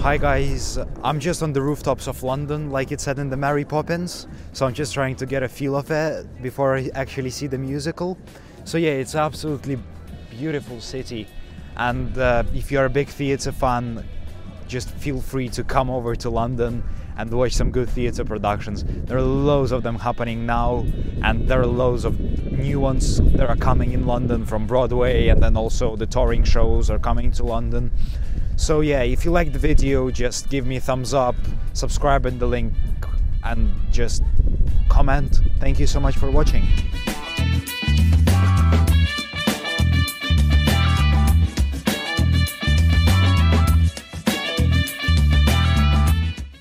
Hi guys, I'm just on the rooftops of London, like it said in the Mary Poppins. So I'm just trying to get a feel of it before I actually see the musical. So yeah, it's absolutely beautiful city, and uh, if you're a big theatre fan, just feel free to come over to London and watch some good theatre productions. There are loads of them happening now, and there are loads of new ones that are coming in London from Broadway, and then also the touring shows are coming to London. So yeah, if you like the video, just give me a thumbs up, subscribe in the link, and just comment. Thank you so much for watching.